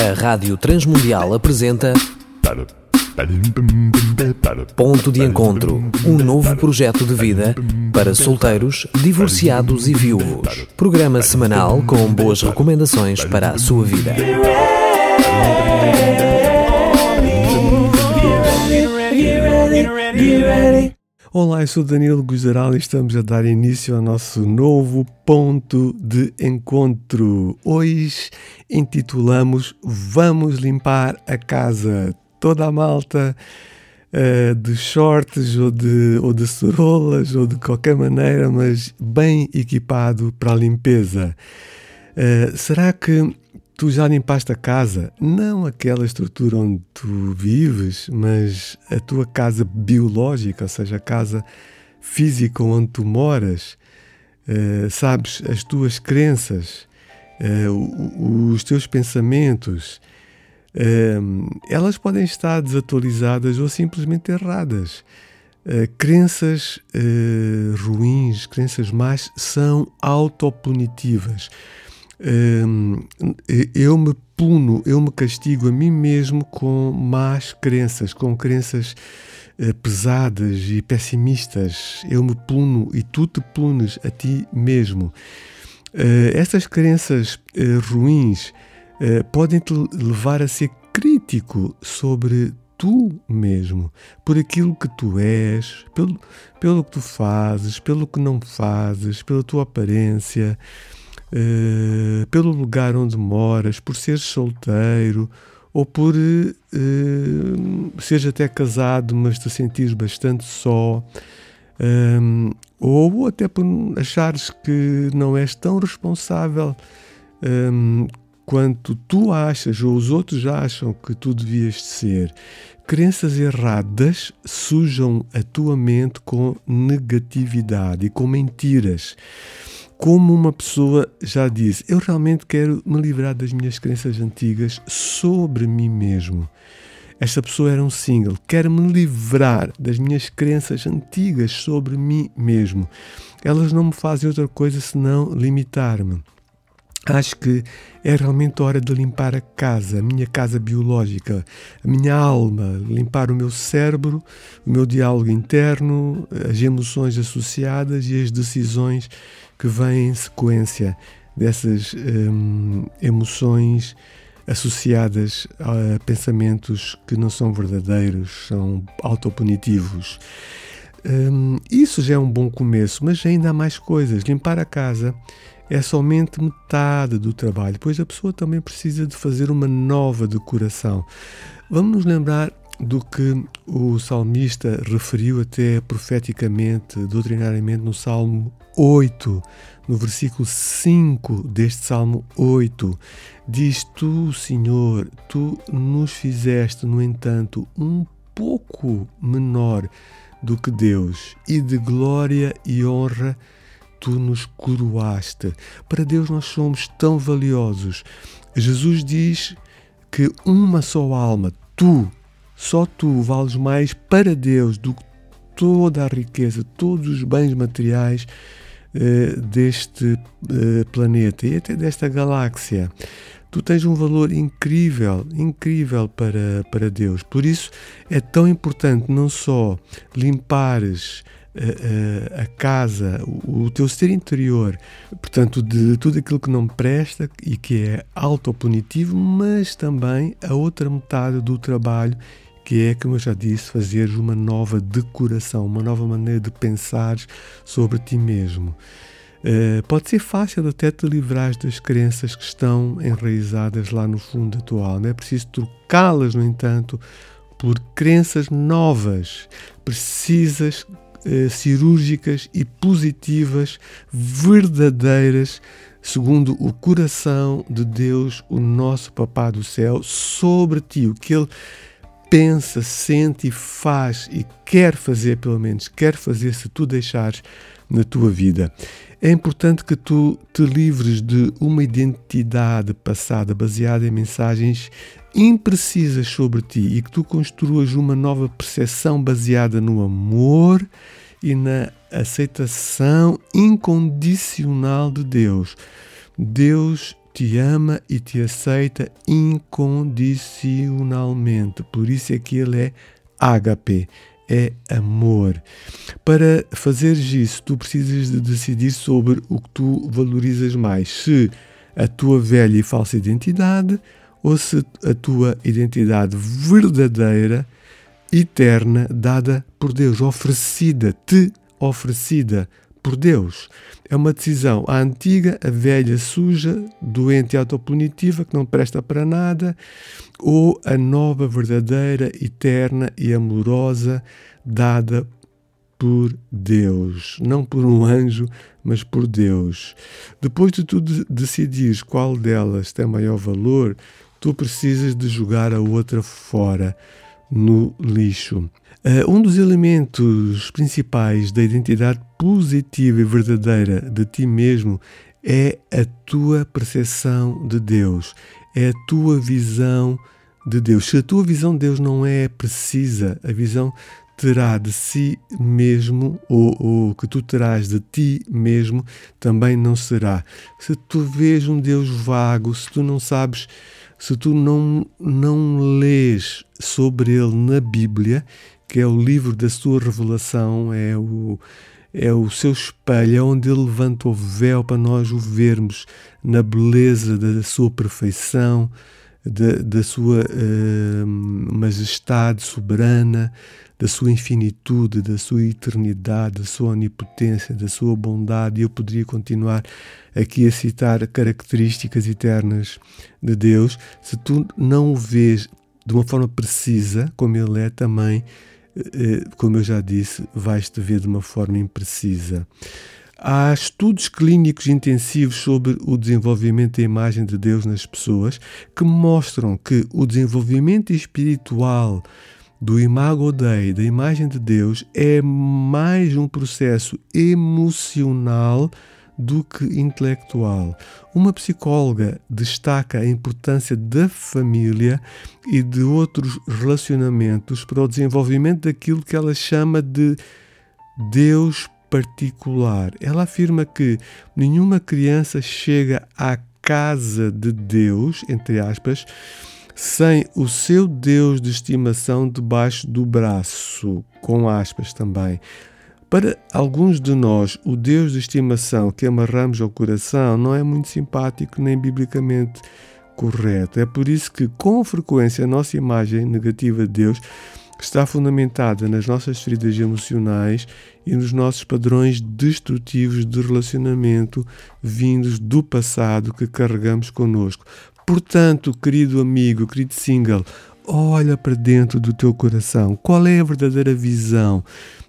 A Rádio Transmundial apresenta Ponto de Encontro, um novo projeto de vida para solteiros, divorciados e viúvos. Programa semanal com boas recomendações para a sua vida. Olá, eu sou Danilo Guzaral e estamos a dar início ao nosso novo ponto de encontro. Hoje intitulamos Vamos limpar a casa. Toda a malta uh, de shorts ou de, ou de cerolas ou de qualquer maneira, mas bem equipado para a limpeza. Uh, será que tu já limpaste a casa, não aquela estrutura onde tu vives, mas a tua casa biológica, ou seja, a casa física onde tu moras, uh, sabes, as tuas crenças, uh, os teus pensamentos, uh, elas podem estar desatualizadas ou simplesmente erradas. crenças ruins, crenças más, são autopunitivas eu me puno, eu me castigo a mim mesmo com más crenças, com crenças eh, pesadas e pessimistas. Eu me puno e tu te punes a ti mesmo. Eh, essas crenças eh, ruins podem te levar a ser crítico sobre tu mesmo, por aquilo que tu és, pelo, pelo que tu fazes, pelo que não fazes, pela tua aparência. Uh, pelo lugar onde moras, por seres solteiro ou por uh, seres até casado, mas te sentires bastante só, um, ou até por achares que não és tão responsável um, quanto tu achas ou os outros acham que tu devias ser. Crenças erradas sujam a tua mente com negatividade e com mentiras como uma pessoa já disse, eu realmente quero me livrar das minhas crenças antigas sobre mim mesmo. Esta pessoa era um single, quero me livrar das minhas crenças antigas sobre mim mesmo. Elas não me fazem outra coisa senão limitar-me. Acho que é realmente hora de limpar a casa, a minha casa biológica, a minha alma, limpar o meu cérebro, o meu diálogo interno, as emoções associadas e as decisões que vêm em sequência dessas hum, emoções associadas a pensamentos que não são verdadeiros, são autopunitivos. Hum, isso já é um bom começo, mas ainda há mais coisas. Limpar a casa é somente metade do trabalho, pois a pessoa também precisa de fazer uma nova decoração. Vamos nos lembrar do que o salmista referiu até profeticamente, doutrinariamente, no Salmo 8, no versículo 5 deste Salmo 8. Diz: Tu, Senhor, tu nos fizeste, no entanto, um pouco menor do que Deus, e de glória e honra tu nos coroaste. Para Deus nós somos tão valiosos. Jesus diz que uma só alma, tu, só tu vales mais para Deus do que toda a riqueza, todos os bens materiais eh, deste eh, planeta e até desta galáxia. Tu tens um valor incrível, incrível para, para Deus. Por isso é tão importante não só limpares a, a, casa, o, o, teu ser interior, portanto, de tudo aquilo que não presta e que é autopunitivo, mas também a outra metade do trabalho, que é, como eu já disse, fazeres uma nova decoração, uma nova maneira de pensar sobre ti mesmo. Uh, pode ser fácil até te livrar das crenças que estão enraizadas lá no fundo da tua alma. É preciso trocá-las, no entanto, por crenças novas. Precisas eh, cirúrgicas e positivas, verdadeiras, segundo o coração de Deus, o nosso Papá do céu, sobre ti, o que Ele pensa, sente e faz e quer fazer, pelo menos, quer fazer se tu deixares na tua vida. É importante que tu te livres de uma identidade passada baseada em mensagens imprecisas sobre ti e que tu construas uma nova percepção baseada no amor e na aceitação incondicional de Deus. Deus te ama e te aceita incondicionalmente. Por isso é que ele é ágape, é amor. Para fazeres isso, tu precisas de decidir sobre o que tu valorizas mais. Se a tua velha e falsa identidade ou se a tua identidade verdadeira, eterna, dada por Deus, oferecida, te oferecida por Deus. É uma decisão. A antiga, a velha, suja, doente e autopunitiva, que não presta para nada, ou a nova, verdadeira, eterna e amorosa, dada por Deus. Não por um anjo, mas por Deus. Depois de tu decidires qual delas tem maior valor, tu precisas de jogar a outra fora, no lixo. Uh, um dos elementos principais da identidade positiva e verdadeira de ti mesmo é a tua percepção de Deus, é a tua visão de Deus. Se a tua visão de Deus não é precisa, a visão terá de si mesmo, ou, ou que tu terás de ti mesmo, também não será. Se tu vês um Deus vago, se tu não sabes se tu não, não lês sobre ele na Bíblia, que é o livro da sua revelação, é o, é o seu espelho, é onde ele levanta o véu para nós o vermos na beleza da sua perfeição, da, da sua uh, majestade soberana, da sua infinitude, da sua eternidade, da sua onipotência, da sua bondade. Eu poderia continuar aqui a citar características eternas de Deus. Se tu não o vês de uma forma precisa, como Ele é também, eh, como eu já disse, vais-te ver de uma forma imprecisa. Há estudos clínicos intensivos sobre o desenvolvimento da imagem de Deus nas pessoas que mostram que o desenvolvimento espiritual do Imago Dei, da imagem de Deus, é mais um processo emocional do que intelectual. Uma psicóloga destaca a importância da família e de outros relacionamentos para o desenvolvimento daquilo que ela chama de Deus particular. Ela afirma que nenhuma criança chega à casa de Deus, entre aspas, sem o seu Deus de estimação debaixo do braço, com aspas também. Para alguns de nós, o Deus de estimação que amarramos ao coração não é muito simpático nem biblicamente correto. É por isso que, com frequência, a nossa imagem negativa de Deus está fundamentada nas nossas feridas emocionais e nos nossos padrões destrutivos de relacionamento vindos do passado que carregamos connosco. Portanto, querido amigo, querido single, olha para dentro do teu coração. Qual é a verdadeira visão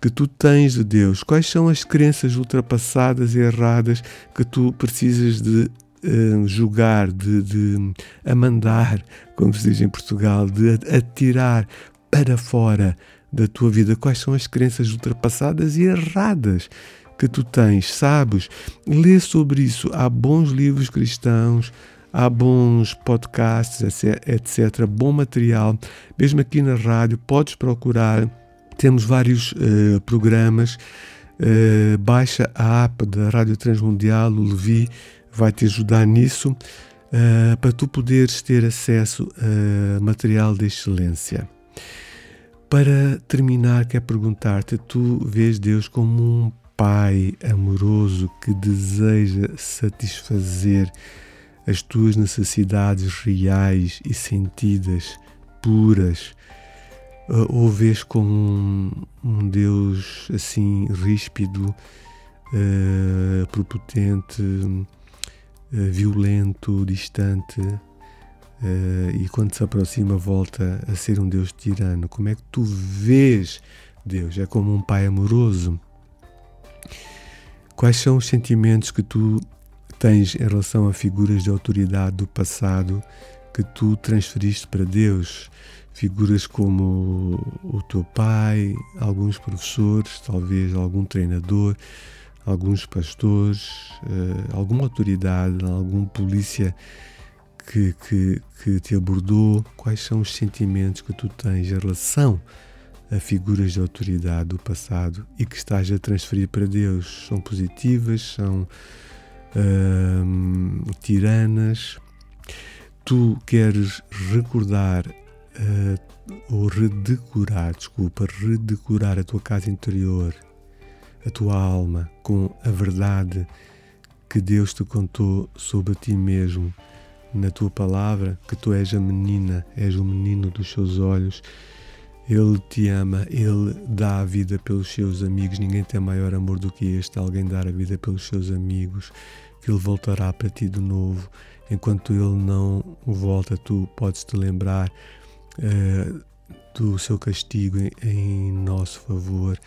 que tu tens de Deus? Quais são as crenças ultrapassadas e erradas que tu precisas de uh, julgar, de, de amandar, como se diz em Portugal, de atirar para fora da tua vida? Quais são as crenças ultrapassadas e erradas? que tu tens, sabes? Lê sobre isso. Há bons livros cristãos, há bons podcasts, etc. Bom material, mesmo aqui na rádio, podes procurar. Temos vários uh, programas. Uh, baixa a app da Rádio Transmundial, o Levi vai te ajudar nisso, uh, para tu poderes ter acesso a material de excelência. Para terminar, quero perguntar-te: tu vês Deus como um Pai amoroso que deseja satisfazer as tuas necessidades reais e sentidas, puras, uh, ou vês como um, um Deus assim ríspido, uh, propotente, uh, violento, distante, uh, e quando se aproxima volta a ser um Deus tirano? Como é que tu vês Deus? É como um pai amoroso? Quais são os sentimentos que tu tens em relação a figuras de autoridade do passado que tu transferiste para Deus. Figuras como o teu pai, alguns professores, talvez algum treinador, alguns pastores, uh, alguma autoridade, algum polícia que, que, que te abordou. Quais são os sentimentos que tu tens em relação a figuras de autoridade do passado e que estás a transferir para Deus? São positivas? São uh, tiranas. Tu queres recordar uh, ou redecorar, desculpa, redecorar a tua casa interior, a tua alma com a verdade que Deus te contou sobre ti mesmo na tua palavra, que tu és a menina, és o menino dos seus olhos. Ele te ama, ele dá a vida pelos seus amigos. Ninguém tem maior amor do que este, alguém dar a vida pelos seus amigos, que ele voltará para ti de novo. Enquanto ele não volta, tu podes te lembrar uh, do seu castigo em, em nosso favor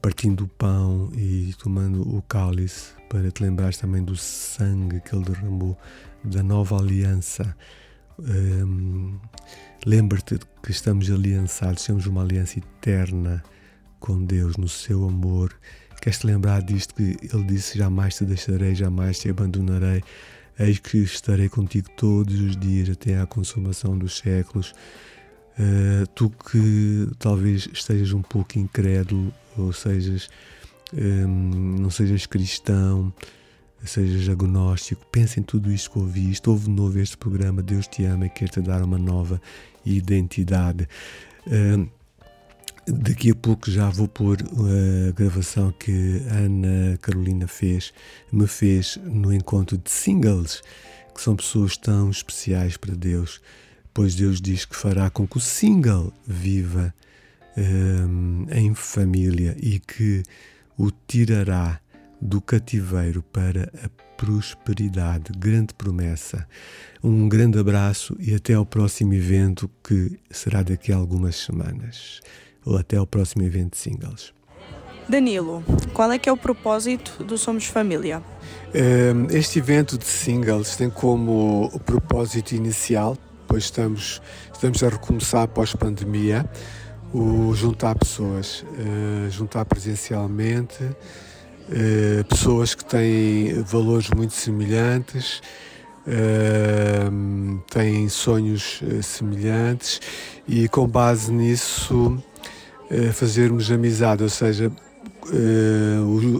partindo o pão e tomando o cálice para te lembrares também do sangue que ele derramou da nova aliança. Um, Lembra-te que estamos aliançados, temos uma aliança eterna com Deus no seu amor. Queres-te lembrar disto que ele disse: Jamais te deixarei, jamais te abandonarei. Eis que estarei contigo todos os dias até à consumação dos séculos. Uh, tu que talvez estejas um pouco incrédulo ou sejas, um, não sejas cristão, sejas agnóstico, pensa em tudo isto que ouviste, ouve de novo este programa, Deus te ama e quer te dar uma nova identidade. Um, daqui a pouco já vou pôr a gravação que Ana Carolina fez, me fez no encontro de singles, que são pessoas tão especiais para Deus, pois Deus diz que fará com que o single viva um, em família e que o tirará do cativeiro para a prosperidade. Grande promessa. Um grande abraço e até ao próximo evento que será daqui a algumas semanas. Ou até ao próximo evento de singles. Danilo, qual é que é o propósito do Somos Família? Este evento de singles tem como propósito inicial, pois estamos, estamos a recomeçar pós-pandemia, o juntar pessoas, uh, juntar presencialmente, uh, pessoas que têm valores muito semelhantes, uh, têm sonhos semelhantes e com base nisso fazermos amizade, ou seja,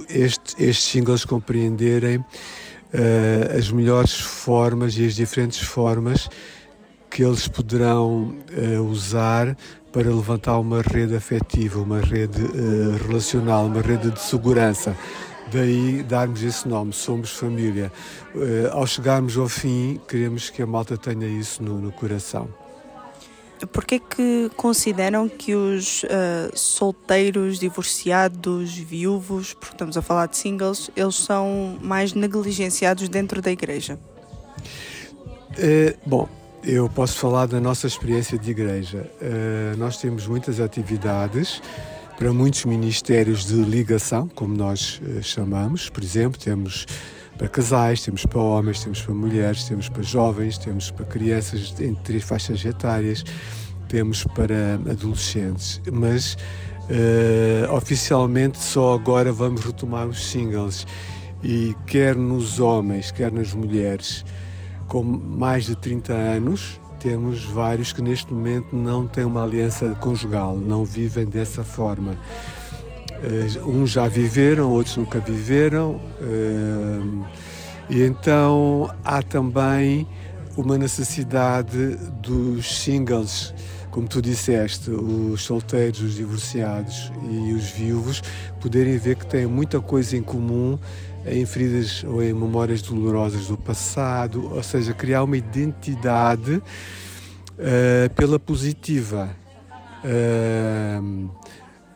este, estes singles compreenderem as melhores formas e as diferentes formas que eles poderão usar para levantar uma rede afetiva, uma rede uh, relacional, uma rede de segurança. Daí darmos esse nome, Somos Família. Uh, ao chegarmos ao fim, queremos que a malta tenha isso no, no coração. Por que que consideram que os uh, solteiros, divorciados, viúvos, porque estamos a falar de singles, eles são mais negligenciados dentro da igreja? bom, eu posso falar da nossa experiência de igreja. Uh, nós temos muitas atividades para muitos ministérios de ligação, como nós uh, chamamos. Por exemplo, temos para casais, temos para homens, temos para mulheres, temos para jovens, temos para crianças em três faixas etárias, temos para adolescentes. Mas uh, oficialmente só agora vamos retomar os singles. E quer nos homens, quer nas mulheres, com mais de 30 anos, temos vários que neste momento não têm uma aliança conjugal, não vivem dessa forma. Uh, uns já viveram, outros nunca viveram, uh, e então há também uma necessidade dos singles, como tu disseste, os solteiros, os divorciados e os viúvos, poderem ver que têm muita coisa em comum em feridas ou em memórias dolorosas do passado, ou seja, criar uma identidade uh, pela positiva, uh,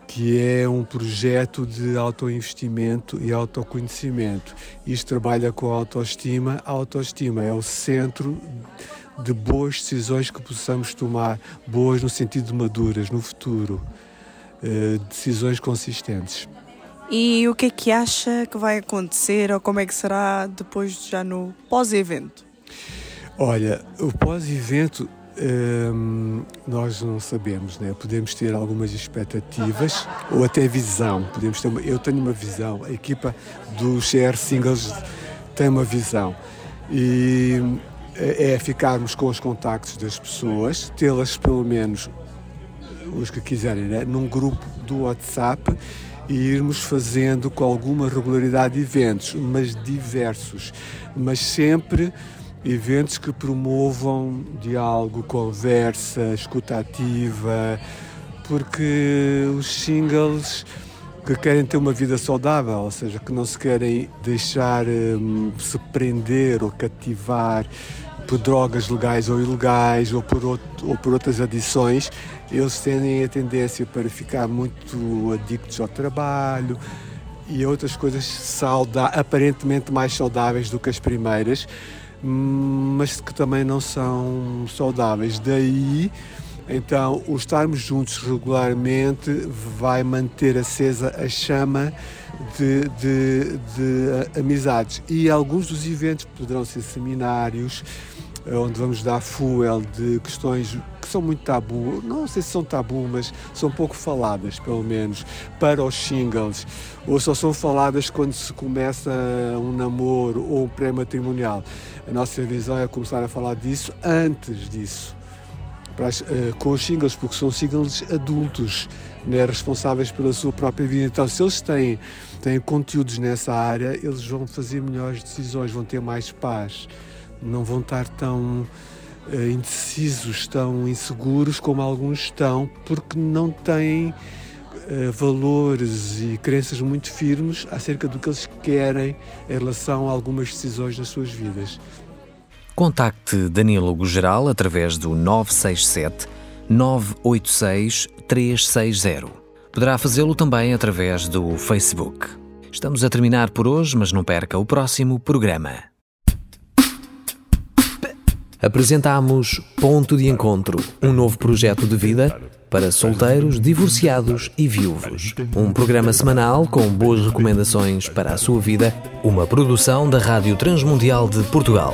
que é um projeto de autoinvestimento e autoconhecimento. Isto trabalha com a autoestima. A autoestima é o centro de boas decisões que possamos tomar, boas no sentido de maduras no futuro, uh, decisões consistentes. E o que é que acha que vai acontecer ou como é que será depois já no pós-evento? Olha, o pós-evento hum, nós não sabemos, né? Podemos ter algumas expectativas ou até visão. Podemos ter uma, eu tenho uma visão, a equipa do Share Singles tem uma visão. E é, é ficarmos com os contactos das pessoas, tê-las pelo menos os que quiserem, né? num grupo do WhatsApp e irmos fazendo com alguma regularidade eventos, mas diversos, mas sempre eventos que promovam diálogo, conversa, escuta ativa, porque os singles que querem ter uma vida saudável, ou seja, que não se querem deixar um, se prender ou cativar por drogas legais ou ilegais ou por, outro, ou por outras adições, eles têm a tendência para ficar muito adictos ao trabalho e outras coisas aparentemente mais saudáveis do que as primeiras, mas que também não são saudáveis. Daí então, o estarmos juntos regularmente vai manter acesa a chama de, de, de, amizades. E alguns dos eventos poderão ser seminários, onde vamos dar fuel de questões que são muito tabu, não sei se são tabu, mas são pouco faladas, pelo menos, para os singles, ou só são faladas quando se começa um namoro ou um pré-matrimonial. A nossa visão é começar a falar disso antes disso as, uh, com os singles, porque são singles adultos, né, responsáveis pela sua própria vida. Então, se eles têm, têm conteúdos nessa área, eles vão fazer melhores decisões, vão ter mais paz, não vão estar tão uh, indecisos, tão inseguros como alguns estão, porque não têm uh, valores e crenças muito firmes acerca do que eles querem em relação a algumas decisões nas suas vidas. Contacte Danilo Geral através do 967 986 360. Poderá fazê-lo também através do Facebook. Estamos a terminar por hoje, mas não perca o próximo programa. Apresentamos Ponto de Encontro, um novo projeto de vida para solteiros, divorciados e viúvos. Um programa semanal com boas recomendações para a sua vida, uma produção da Rádio Transmundial de Portugal.